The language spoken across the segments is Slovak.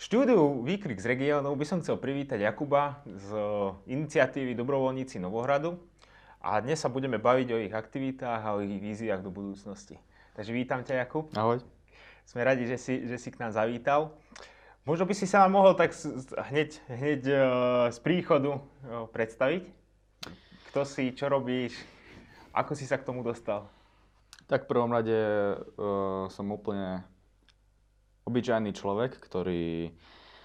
štúdiu Výkrik z regiónov by som chcel privítať Jakuba z iniciatívy Dobrovoľníci Novohradu a dnes sa budeme baviť o ich aktivitách a o ich víziách do budúcnosti. Takže vítam ťa, Jakub. Ahoj. Sme radi, že si, že si k nám zavítal. Možno by si sa nám mohol tak hneď, hneď uh, z príchodu uh, predstaviť. Kto si, čo robíš, ako si sa k tomu dostal? Tak v prvom rade uh, som úplne obyčajný človek, ktorý...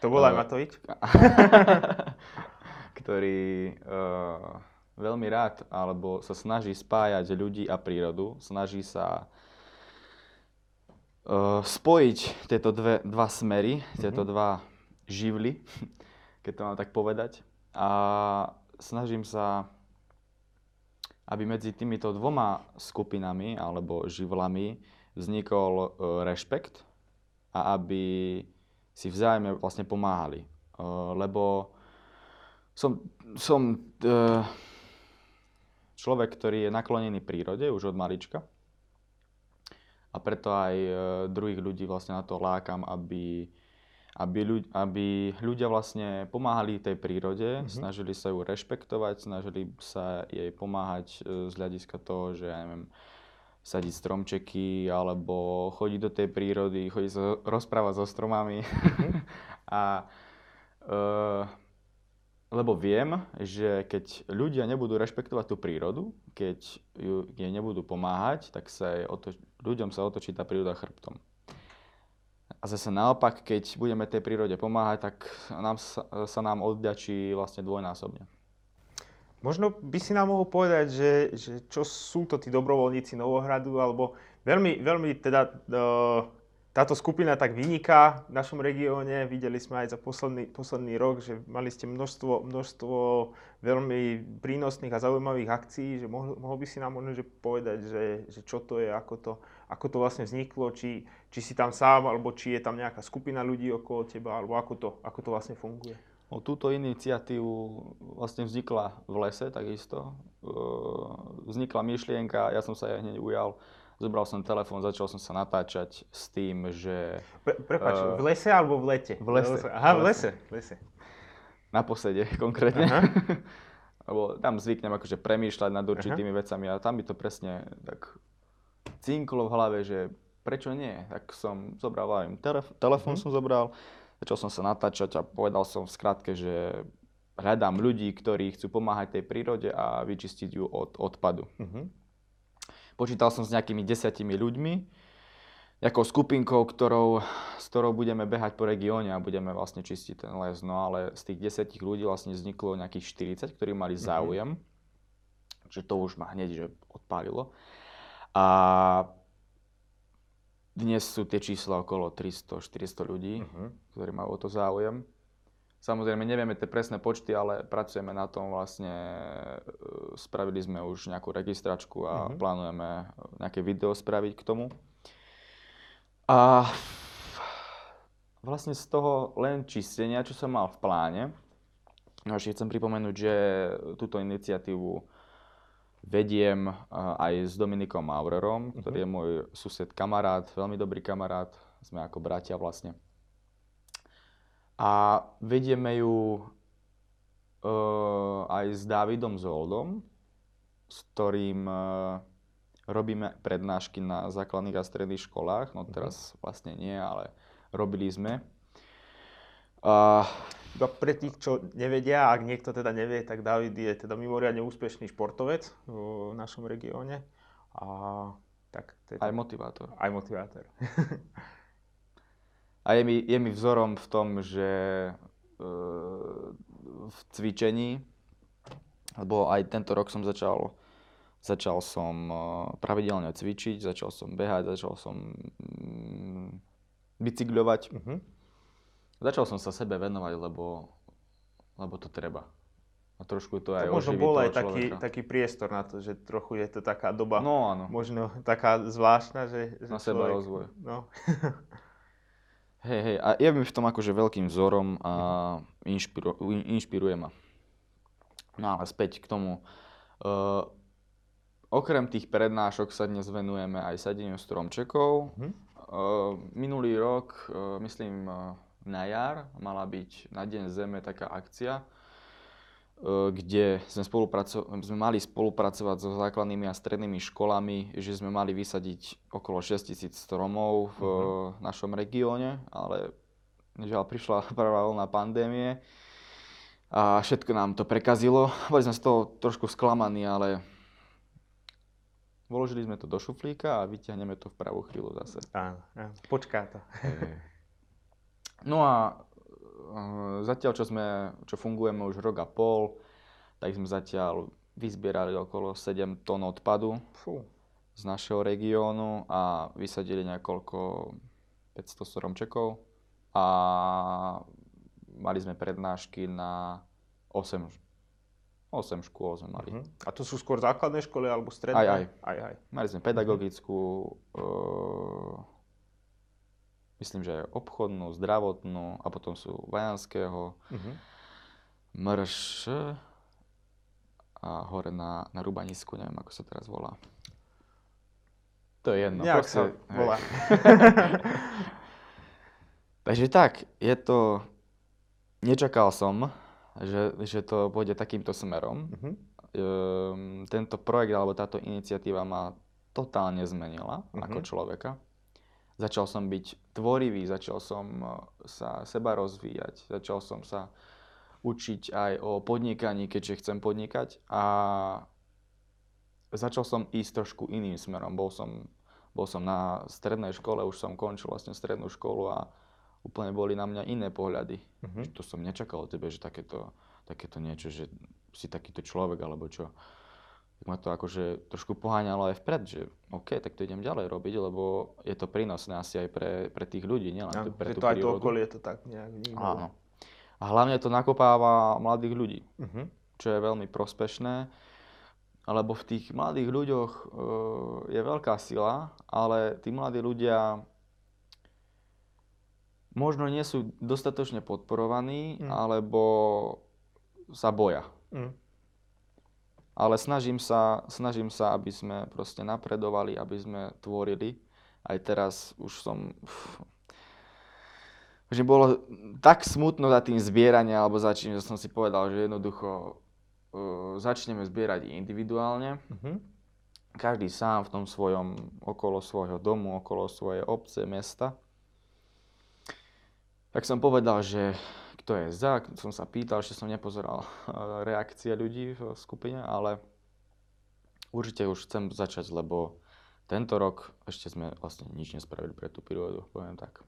To bol uh, aj Matovič? ktorý uh, veľmi rád alebo sa snaží spájať ľudí a prírodu, snaží sa uh, spojiť tieto dve, dva smery, mm-hmm. tieto dva živly, keď to mám tak povedať. A snažím sa, aby medzi týmito dvoma skupinami alebo živlami vznikol uh, rešpekt a aby si vzájomne vlastne pomáhali. Uh, lebo som, som uh, človek, ktorý je naklonený prírode už od malička. A preto aj uh, druhých ľudí vlastne na to lákam, aby, aby, ľudia, aby ľudia vlastne pomáhali tej prírode, mm-hmm. snažili sa ju rešpektovať, snažili sa jej pomáhať z hľadiska toho, že ja neviem, sadiť stromčeky alebo chodiť do tej prírody, chodiť sa rozprávať so stromami. Mm-hmm. a, uh, lebo viem, že keď ľudia nebudú rešpektovať tú prírodu, keď ju, jej nebudú pomáhať, tak sa oto, ľuďom sa otočí tá príroda chrbtom. A zase naopak, keď budeme tej prírode pomáhať, tak nám sa, sa nám odďačí vlastne dvojnásobne. Možno by si nám mohol povedať, že, že čo sú to tí dobrovoľníci Novohradu, alebo veľmi, veľmi teda uh, táto skupina tak vyniká v našom regióne. Videli sme aj za posledný, posledný rok, že mali ste množstvo, množstvo veľmi prínosných a zaujímavých akcií. Že mohol, mohol by si nám možno že povedať, že, že čo to je, ako to, ako to vlastne vzniklo, či, či si tam sám, alebo či je tam nejaká skupina ľudí okolo teba, alebo ako to, ako to vlastne funguje. O túto iniciatívu vlastne vznikla v lese takisto. Vznikla myšlienka, ja som sa aj hneď ujal. Zobral som telefón, začal som sa natáčať s tým, že... Pre, prepač, uh, v lese alebo v lete? V lese. Aha, v lese. V lese. Na posede konkrétne. Aha. Lebo tam zvyknem akože premýšľať nad určitými Aha. vecami a tam by to presne tak cinklo v hlave, že prečo nie? Tak som zobral aj telef- telefón uh-huh. som zobral, Začal som sa natáčať a povedal som v skratke, že hľadám ľudí, ktorí chcú pomáhať tej prírode a vyčistiť ju od odpadu. Uh-huh. Počítal som s nejakými desiatimi ľuďmi, nejakou skupinkou, ktorou, s ktorou budeme behať po regióne a budeme vlastne čistiť ten les. No ale z tých desiatich ľudí vlastne vzniklo nejakých 40, ktorí mali mhm. záujem, uh-huh. že to už ma hneď že odpálilo. A dnes sú tie čísla okolo 300-400 ľudí, uh-huh. ktorí majú o to záujem. Samozrejme, nevieme tie presné počty, ale pracujeme na tom vlastne. E, spravili sme už nejakú registračku a uh-huh. plánujeme nejaké video spraviť k tomu. A vlastne z toho len čistenia, čo som mal v pláne, no ešte chcem pripomenúť, že túto iniciatívu vediem aj s Dominikom Maurerom, uh-huh. ktorý je môj sused kamarát, veľmi dobrý kamarát, sme ako bratia vlastne. A vedieme ju uh, aj s Dávidom Zoldom, s ktorým uh, robíme prednášky na základných a stredných školách. No teraz uh-huh. vlastne nie, ale robili sme. Uh, iba pre tých, čo nevedia, ak niekto teda nevie, tak David je teda mimoriadne úspešný športovec v našom regióne. A tak teda, aj motivátor. Aj motivátor. a je mi, je mi vzorom v tom, že e, v cvičení, lebo aj tento rok som začal, začal som e, pravidelne cvičiť, začal som behať, začal som mm, bicykľovať. Uh-huh. Začal som sa sebe venovať, lebo, lebo to treba. A trošku to aj to možno bol aj taký, taký priestor na to, že trochu je to taká doba no, áno. možno taká zvláštna, že, že Na človek, seba rozvoj. No. hej, hej, a je mi v tom akože veľkým vzorom a inšpiru, inšpiruje ma. No ale späť k tomu. Uh, okrem tých prednášok sa dnes venujeme aj sadeniu stromčekov. Uh-huh. Uh, minulý rok, uh, myslím, uh, na jar mala byť na Deň Zeme taká akcia, e, kde sme, spolupraco- sme mali spolupracovať so základnými a strednými školami, že sme mali vysadiť okolo 6000 stromov v Mhm. našom regióne, ale žiaľ prišla prvá vlna pandémie a všetko nám to prekazilo. Boli sme z toho trošku sklamaní, ale vložili sme to do šuflíka a vyťahneme to v pravú chvíľu zase. Áno, áno. Počká to. No a e, zatiaľ, čo, sme, čo fungujeme už rok a pol, tak sme zatiaľ vyzbierali okolo 7 tón odpadu Fú. z našeho regiónu a vysadili niekoľko 500 stromčekov a mali sme prednášky na 8, 8 škôl sme mali. Mhm. A to sú skôr základné školy alebo stredné? Aj, aj. aj, aj. Mali sme pedagogickú, e, myslím, že aj obchodnú, zdravotnú a potom sú vojanského, Mhm. MRŠ a hore na, na Rubanisku, neviem ako sa teraz volá. To je jedno. Nejak proste, sa volá. Takže tak, je to... Nečakal som, že, že to pôjde takýmto smerom. Mhm. Ehm, tento projekt alebo táto iniciatíva ma totálne zmenila ako Mhm. človeka. Začal som byť tvorivý, začal som eh, sa seba rozvíjať, začal som sa učiť aj o podnikaní, keďže chcem podnikať a začal som ísť trošku iným smerom. Bol som, bol som na strednej škole, už som končil vlastne strednú školu a úplne boli na mňa iné pohľady. Že to som nečakal od tebe, že takéto, takéto niečo, že si takýto človek alebo čo. Tak ma to akože trošku poháňalo aj vpred, že OK, tak to idem ďalej robiť, lebo je to prínosné asi aj pre, pre tých ľudí, nielen Áno, pre tú to aj to prírodu. okolie to tak nejak vnímalo. Áno. A hlavne to nakopáva mladých ľudí, Mhm. čo je veľmi prospešné, lebo v tých mladých ľuďoch e, je veľká sila, ale tí mladí ľudia možno nie sú dostatočne podporovaní, Mm. alebo sa boja. Mhm. Ale snažím sa, snažím sa, aby sme proste napredovali, aby sme tvorili. Aj teraz už som... Že bolo tak smutno za tým zbieraním, alebo za čím, že som si povedal, že jednoducho uh, začneme zbierať individuálne. Mhm. Každý sám v tom svojom, okolo svojho domu, okolo svojej obce, mesta. Tak som povedal, že kto je za, som sa pýtal, ešte som nepozeral eh, reakcie ľudí v skupine, ale určite už chcem začať, lebo tento rok ešte sme vlastne nič nespravili pre tú prírodu, poviem tak.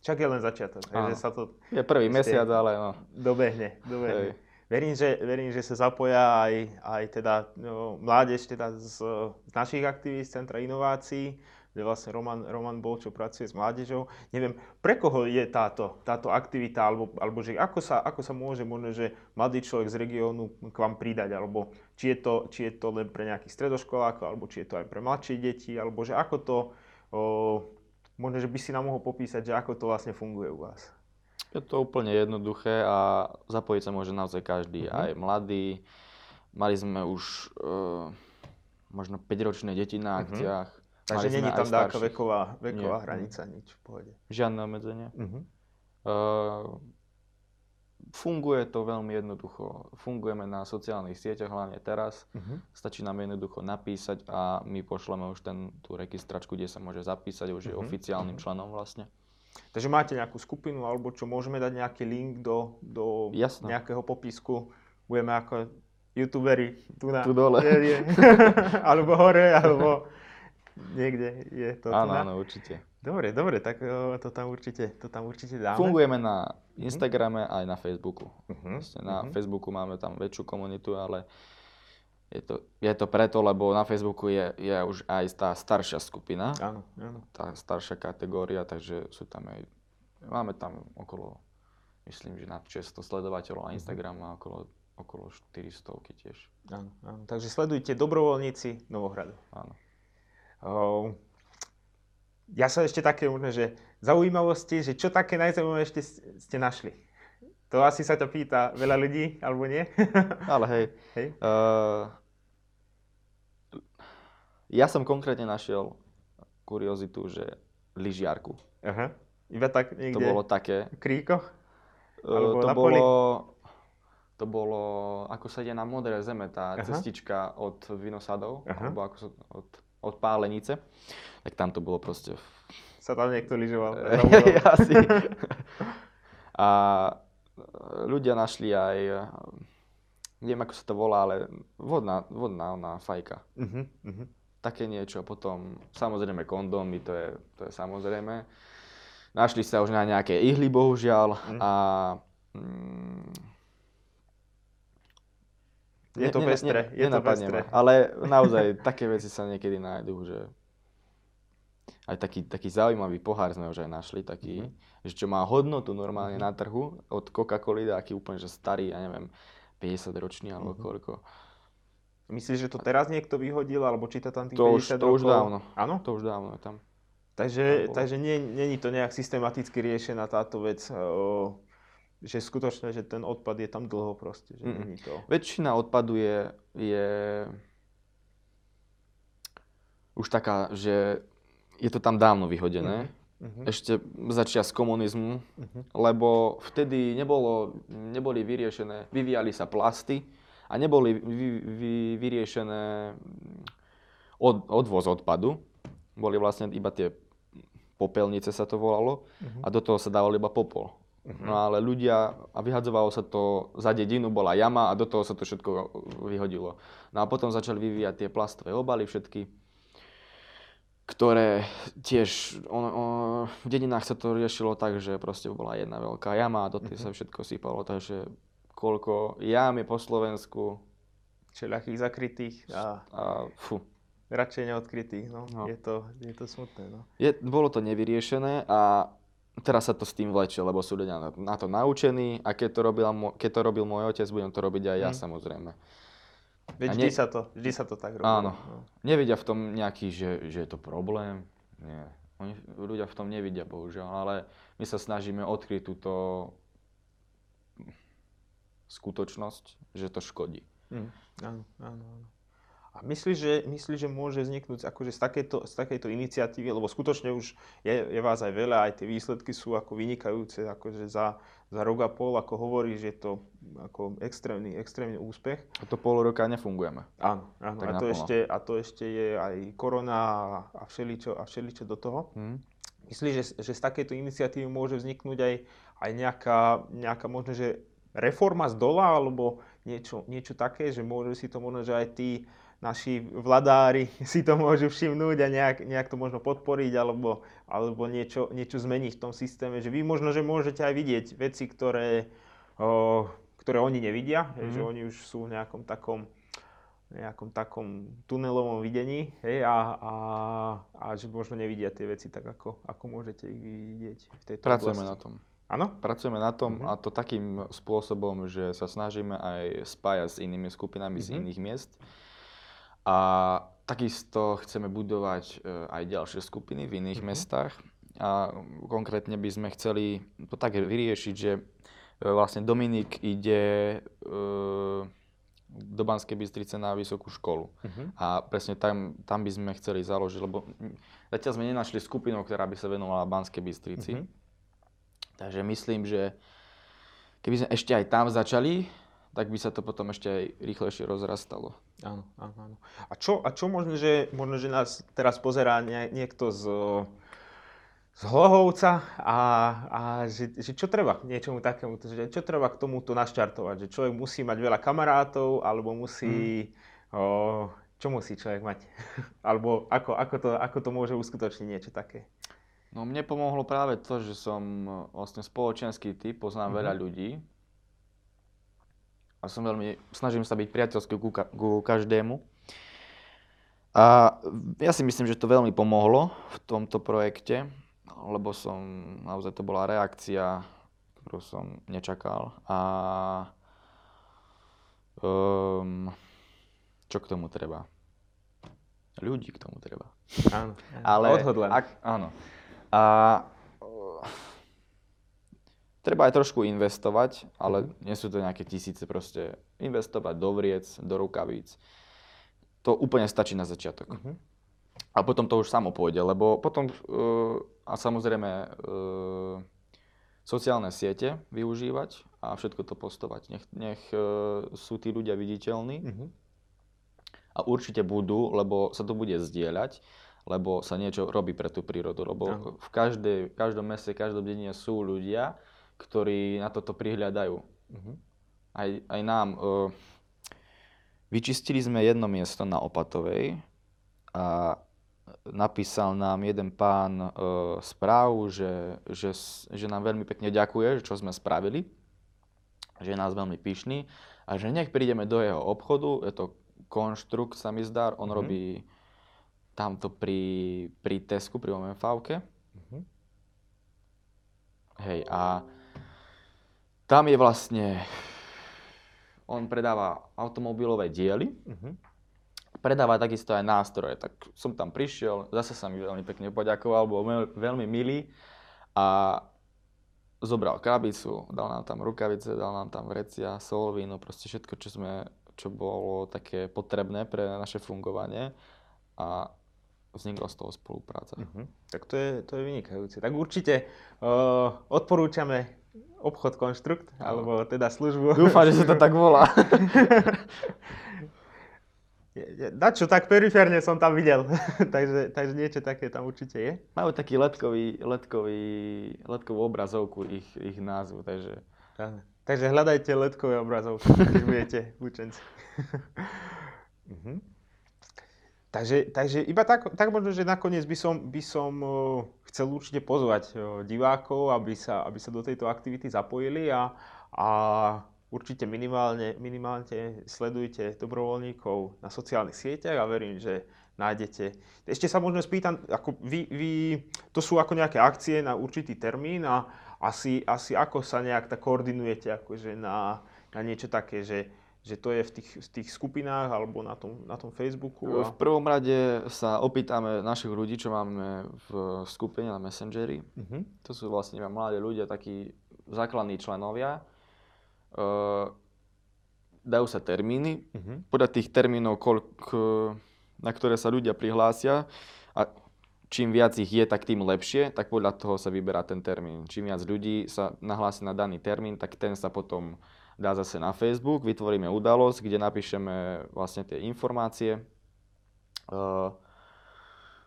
Však je len začiatok, takže Áno. sa to Je prvý mesiac, ale no. dobehne. dobehne. Hej. Verím, že, verím, že sa zapoja aj, aj teda, no, mládež teda z, z našich aktivít, z Centra inovácií, kde vlastne Roman, Roman bol, čo pracuje s mládežou. Neviem, pre koho je táto, táto aktivita, alebo, alebo že ako sa, ako sa môže možno, že mladý človek z regiónu k vám pridať, alebo či je, to, či je to len pre nejakých stredoškolákov, alebo či je to aj pre mladšie deti, alebo že ako to, o, možno, že by si nám mohol popísať, že ako to vlastne funguje u vás. Je to úplne jednoduché a zapojiť sa môže naozaj každý, Mhm. aj mladý. Mali sme už uh, možno 5-ročné deti na Mhm. akciách. Takže není tam nejaká veková, veková Nie. hranica, nič v pohode. Žiadne obmedzenie. Mhm. Uh, funguje to veľmi jednoducho. Fungujeme na sociálnych sieťach, hlavne teraz. Mhm. Stačí nám jednoducho napísať a my pošleme už ten, tú registračku, kde sa môže zapísať, už je Mhm, oficiálnym mhm. členom vlastne. Takže máte nejakú skupinu, alebo čo, môžeme dať nejaký link do, do nejakého popisku. Budeme ako youtuberi tu, na, Tu dole. Nie, nie. alebo hore, alebo niekde je to tu áno, na. áno, určite. Dobre, dobre, tak to tam určite, to tam určite dáme. Fungujeme na Instagrame aj na Facebooku. Mhm, Vlastne na mhm. Facebooku máme tam väčšiu komunitu, ale je to, je to preto, lebo na Facebooku je, je už aj tá staršia skupina, Áno, áno. tá staršia kategória, takže sú tam aj, máme tam okolo, myslím, že nad 600 sledovateľov Mhm. na Instagram a okolo, okolo 400 tiež. áno, áno. Takže sledujte dobrovoľníci Novohradu. Áno. O, ja sa ešte také možno, že zaujímavosti, že čo také najzaujímavejšie ste, ste našli? To asi sa ťa pýta veľa ľudí, alebo nie? Ale hej, Hej. Uh, ja som konkrétne našiel kuriozitu, že lyžiarku. Aha. Iba tak To niekde bolo také. v kríkoch? E, Alebo to na poli? bolo, to bolo, ako sa ide na modré zeme, tá Aha. cestička od Vinosadov, Aha. alebo ako sa, od, od Pálenice. Tak tam to bolo proste... Sa tam niekto lyžoval. Asi. A e, ľudia našli aj, e, neviem ako sa to volá, ale vodná, vodná ona fajka. Mhm, mhm. Také niečo. Potom samozrejme kondómy, to je, to je samozrejme. Našli sa už na nejaké ihly, bohužiaľ. Mhm. A mm, Je to pestré, je to ma. Ale naozaj také veci sa niekedy nájdú, že aj taký, taký zaujímavý pohár sme už aj našli, taký, Mhm. že čo má hodnotu normálne na trhu od Coca-Coly, taký úplne že starý, ja neviem, 50 ročný alebo Mhm. koľko. Myslíš, že to teraz niekto vyhodil, alebo či to tam tých To už- 50 to už rokov? dávno. Áno? To už dávno je tam. Takže, Tam takže nie, není to nejak systematicky riešená táto vec, o, že skutočne, že ten odpad je tam dlho proste, že není to. Väčšina odpadu je, je už taká, že je to tam dávno vyhodené. Mhm, Ešte začia z komunizmu, mhm. lebo vtedy nebolo, neboli vyriešené, vyvíjali sa plasty a neboli vy, vy, vyriešené mm, od, odvoz odpadu. Boli vlastne iba tie popelnice sa to volalo Mhm. a do toho sa dával iba popol. Mhm. No ale ľudia, a vyhadzovalo sa to, za dedinu bola jama a do toho sa to všetko vyhodilo. No a potom začali vyvíjať tie plastové obaly všetky, ktoré tiež, on, on, v dedinách sa to riešilo tak, že proste bola jedna veľká jama a do tej sa všetko sypalo, takže koľko jam je po Slovensku Všelijakých zakrytých a a fú. radšej neodkrytých, no. No. Je, to, je to smutné, no. Je, bolo to nevyriešené a teraz sa to s tým vlečie, lebo sú ľudia na, to naučení a keď to, robil, mo- keď to robil môj otec, budem to robiť aj ja Mm. samozrejme. Veď A vždy, sa to, vždy sa to tak robí. Áno. No. Nevidia v tom nejaký, že, že je to problém. Nie. Oni, ľudia v tom nevidia, bohužiaľ, ale my sa snažíme odkryť túto skutočnosť, že to škodí. Mm, áno, áno, áno. A myslíš, že, myslíš, že môže vzniknúť akože z takejto, z takejto iniciatívy, lebo skutočne už je, je vás aj veľa, aj tie výsledky sú ako vynikajúce, akože za, za rok a pol, ako hovoríš, je to ako extrémny, extrémny úspech. A to pol roka nefungujeme. Áno, áno. A, to naplno. ešte, a to ešte je aj korona a, všeličo, a všeličo do toho. Hm? Myslíš, že, že z takejto iniciatívy môže vzniknúť aj, aj nejaká, nejaká možno, že reforma z dola, alebo niečo, niečo také, že môžu si to možno, že aj tí naši vladári si to môžu všimnúť a nejak, nejak to možno podporiť, alebo, alebo niečo, niečo zmeniť v tom systéme, že vy možno, že môžete aj vidieť veci, ktoré, o, ktoré oni nevidia, mm. že Mhm. oni už sú v nejakom takom nejakom takom tunelovom videní hej, a, a, a že možno nevidia tie veci tak, ako, ako môžete ich vidieť v tejto Pracujeme oblasti. na tom. Áno? Pracujeme na tom Mhm. a to takým spôsobom, že sa snažíme aj spájať s inými skupinami z Mhm. iných miest. A takisto chceme budovať e, aj ďalšie skupiny v iných Mhm. mestách. A konkrétne by sme chceli to tak vyriešiť, že e, vlastne Dominik ide e, do Banskej Bystrice na vysokú školu. Uh-huh. A presne tam, tam by sme chceli založiť, lebo zatiaľ sme nenašli skupinu, ktorá by sa venovala Banskej Bystrici. Mhm. Takže myslím, že keby sme ešte aj tam začali, tak by sa to potom ešte aj rýchlejšie rozrastalo. Áno, áno, áno. A čo, a čo možno, že, možno, že nás teraz pozerá nie, niekto z, z Hlohovca a, a že, že čo treba niečomu takému, že čo treba k tomuto naštartovať, že človek musí mať veľa kamarátov, alebo musí, o, čo musí človek mať, alebo ako, ako, to, ako to môže uskutočniť niečo také. No mne pomohlo práve to, že som vlastne spoločenský typ, poznám Mhm. veľa ľudí. A som veľmi, snažím sa byť priateľský ku, ka- ku každému. A ja si myslím, že to veľmi pomohlo v tomto projekte, lebo som, naozaj to bola reakcia, ktorú som nečakal. A um, čo k tomu treba? Ľudí k tomu treba. Áno, Ale odhodlen. Ak, áno. A treba aj trošku investovať, ale nie sú to nejaké tisíce proste. Investovať do vriec, do rukavíc. To úplne stačí na začiatok. Mhm. A potom to už samo pôjde, lebo potom, uh, a samozrejme, uh, sociálne siete využívať a všetko to postovať. Nech, nech uh, sú tí ľudia viditeľní Mhm. a určite budú, lebo sa to bude zdieľať, lebo sa niečo robí pre tú prírodu. Lebo Áno. v, každej, v každom meste, každom dedine sú ľudia, ktorí na toto prihľadajú. Mhm. Aj, aj nám. Uh, vyčistili sme jedno miesto na Opatovej a napísal nám jeden pán uh, správu, že, že, že nám veľmi pekne ďakuje, čo sme spravili, že je nás veľmi pyšný a že nech prídeme do jeho obchodu, je to konštrukt, sa mi zdá, on Mhm. robí tamto pri, pri Tesku, pri OMFAVke. Mhm. Hej, a tam je vlastne, on predáva automobilové diely, Mhm. predáva takisto aj nástroje. Tak som tam prišiel, zase sa mi veľmi pekne poďakoval, bol veľ- veľmi milý a zobral krabicu, dal nám tam rukavice, dal nám tam vrecia, sol, víno, proste všetko, čo, sme, čo bolo také potrebné pre naše fungovanie a vznikla z toho spolupráca. Mhm. Tak to je, to je vynikajúce. Tak určite uh, odporúčame obchod Konštrukt, Áno. alebo teda službu. Dúfam, že sa to tak volá. Dačo, tak periférne som tam videl, takže, takže niečo také tam určite je. Majú taký letkový, letkový, letkovú obrazovku ich, ich názvu, takže Áno. Takže hľadajte letkové obrazovky, keď budete učenci. Mhm. Takže, takže iba tak, tak možno, že nakoniec by som, by som uh, chcel určite pozvať uh, divákov, aby sa, aby sa do tejto aktivity zapojili a, a určite minimálne, minimálne sledujte dobrovoľníkov na sociálnych sieťach a verím, že nájdete. Ešte sa možno spýtam, ako vy, vy, to sú ako nejaké akcie na určitý termín a asi, asi ako sa nejak tak koordinujete akože na, na niečo také, že, že to je v tých, v tých skupinách alebo na tom, na tom Facebooku? v prvom rade sa opýtame našich ľudí, čo máme v skupine na Messengeri. Mhm. To sú vlastne mladí ľudia, takí základní členovia. Uh, dajú sa termíny. Mhm. Podľa tých termínov, koľk, na ktoré sa ľudia prihlásia, a čím viac ich je, tak tým lepšie, tak podľa toho sa vyberá ten termín. Čím viac ľudí sa nahlási na daný termín, tak ten sa potom dá zase na Facebook, vytvoríme udalosť, kde napíšeme vlastne tie informácie uh,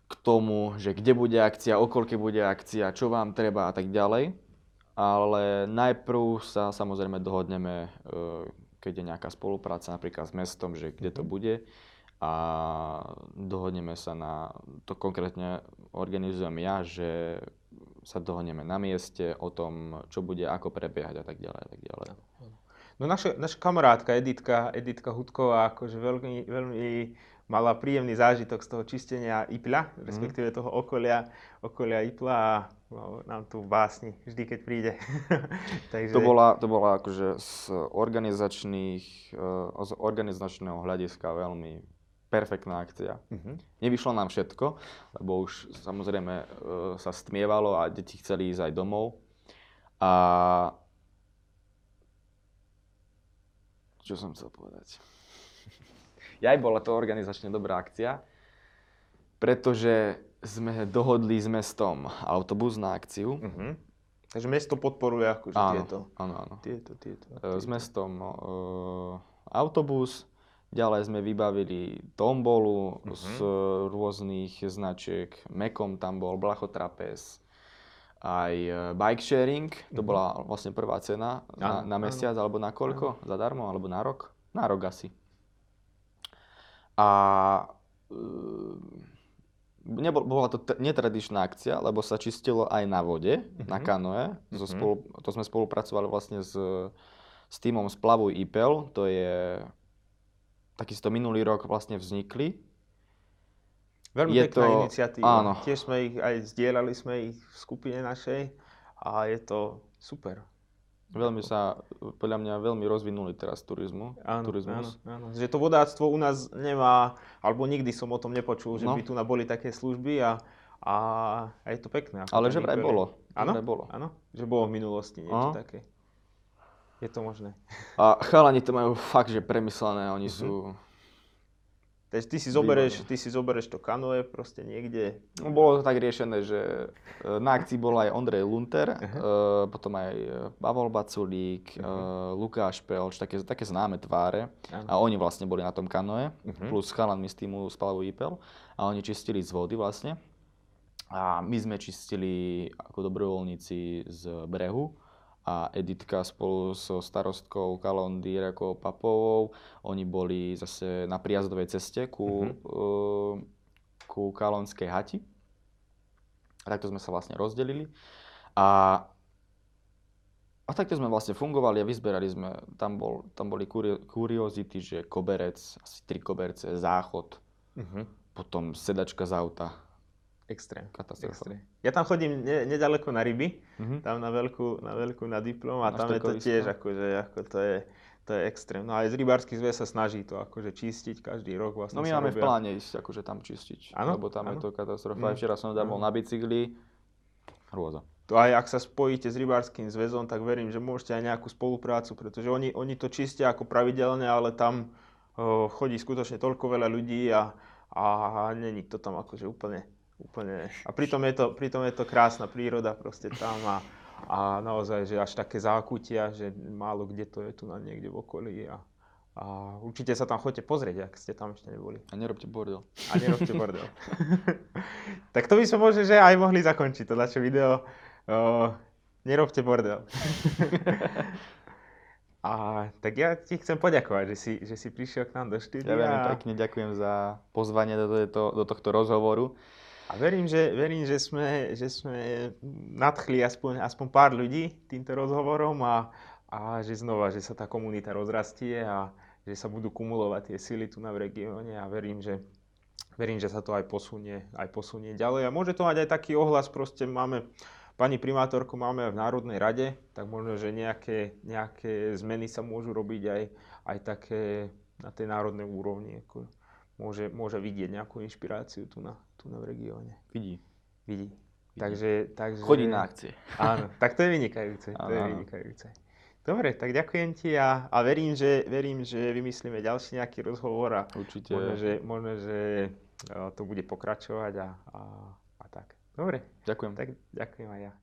k tomu, že kde bude akcia, o koľke bude akcia, čo vám treba a tak ďalej. Ale najprv sa samozrejme dohodneme, uh, keď je nejaká spolupráca napríklad s mestom, že kde to bude a dohodneme sa na, to konkrétne organizujem ja, že sa dohodneme na mieste o tom, čo bude, ako prebiehať a tak ďalej a tak ďalej. No naša, naša kamarátka Editka, Editka Hudková akože veľmi, veľmi mala príjemný zážitok z toho čistenia Ipľa, respektíve toho okolia, okolia Ipla a no, nám tu básni vždy, keď príde. Takže, To bola, to bola akože z organizačných, eh, z organizačného hľadiska veľmi perfektná akcia. Mhm. Nevyšlo nám všetko, lebo už samozrejme eh, sa stmievalo a deti chceli ísť aj domov. A čo som chcel povedať? Aj bola to organizačne dobrá akcia, pretože sme dohodli s mestom autobus na akciu. Mhm. Takže mesto podporuje akože Áno, tieto, áno, áno. tieto, tieto. E, s mestom e, autobus, ďalej sme vybavili tombolu z Mhm. rôznych značiek, Mekom tam bol, Blachotrapez, aj e, bike sharing, to Mhm. bola vlastne prvá cena na, na mesiac, alebo na koľko? Zadarmo, alebo na rok? Na rok asi. A e, nebol, bola to t- netradičná akcia, lebo sa čistilo aj na vode, na Mhm. kanoe. So Mhm. spolu, to sme spolupracovali vlastne s, s týmom Splavuj IPEL, to je takisto minulý rok vlastne vznikli. Veľmi je pekná to- iniciatíva. áno. Tiež sme ich aj zdieľali sme ich v skupine našej a je to super. Veľmi sa, podľa mňa veľmi rozvinuli teraz turizmu, Áno, turizmus. áno, áno. Že to vodáctvo u nás nemá, alebo nikdy som o tom nepočul, že No. by tu na boli také služby a, a, a je to pekné. Ale že vraj bolo. Áno? bolo. Áno, že bolo v minulosti niečo Aha. také. Je to možné. A chalani to majú fakt, že premyslené, oni Mhm. sú... Takže ty si zoberieš, ty si zoberieš to kanoe proste niekde. No, bolo to tak riešené, že e, na akcii bol aj Ondrej Lunter, uh potom aj e, Pavol Baculík, uh Lukáš Pelč, také, také známe tváre. Áno. A oni vlastne boli na tom kanoe, Mhm. plus chalanmi z týmu Spalavu Ipel. A oni čistili z vody vlastne. A my sme čistili ako dobrovoľníci z brehu. A Editka spolu so starostkou Kalondy Irakou Papovou, oni boli zase na prijazdovej ceste ku, Mhm. uh, ku Kalonskej hati. A takto sme sa vlastne rozdelili. A, a takto sme vlastne fungovali a vyzberali sme, tam, bol, tam boli kurio, kuriozity, že koberec, asi tri koberce, záchod, Mhm. potom sedačka z auta. Extrém. Katastrofa. Extrém. Ja tam chodím ne, nedaleko na ryby, Mhm. tam na veľkú, na veľkú na diplom a Na tam je to tiež akože, ako to je, to je extrém. No aj z rybársky zväz sa snaží to akože čistiť každý rok vlastne No my máme v robia. pláne ísť akože tam čistiť, Áno, lebo tam je áno. to katastrofa. Mm. Aj včera som tam bol Mm. na bicykli, hrôza. To aj ak sa spojíte s rybárským zväzom, tak verím, že môžete aj nejakú spoluprácu, pretože oni, oni to čistia ako pravidelne, ale tam o, chodí skutočne toľko veľa ľudí a, a není to tam akože úplne, úplne... A pritom je to, pritom je to krásna príroda proste tam a, a naozaj, že až také zákutia, že málo kde to je tu na niekde v okolí a, a určite sa tam chodte pozrieť, ak ste tam ešte neboli. A nerobte bordel. A nerobte bordel. tak to by sme možno, že aj mohli zakončiť to naše video. Uh, nerobte bordel. A tak ja ti chcem poďakovať, že si, že si prišiel k nám do štúdia. Ja veľmi pekne ďakujem za pozvanie do, tohto, do tohto rozhovoru. A verím, že, verím, že sme, že sme nadchli aspoň, aspoň pár ľudí týmto rozhovorom a, a že znova, že sa tá komunita rozrastie a že sa budú kumulovať tie sily tu na v regióne a verím, že, verím, že sa to aj posunie, aj posunie ďalej. A môže to mať aj taký ohlas, proste máme, pani primátorku máme v Národnej rade, tak možno, že nejaké, nejaké zmeny sa môžu robiť aj, aj také na tej národnej úrovni. Ako môže, môže vidieť nejakú inšpiráciu tu na, tu na v regióne. Vidí. Vidí. Takže, takže... Chodí na akcie. Áno, tak to je vynikajúce. To Áno, je áno. vynikajúce. Dobre, tak ďakujem ti a, a verím, že, verím, že vymyslíme ďalší nejaký rozhovor a Určite. možno, že, možno, že eh, to bude pokračovať a, a, a tak. Dobre, Ďakujem. tak ďakujem aj ja.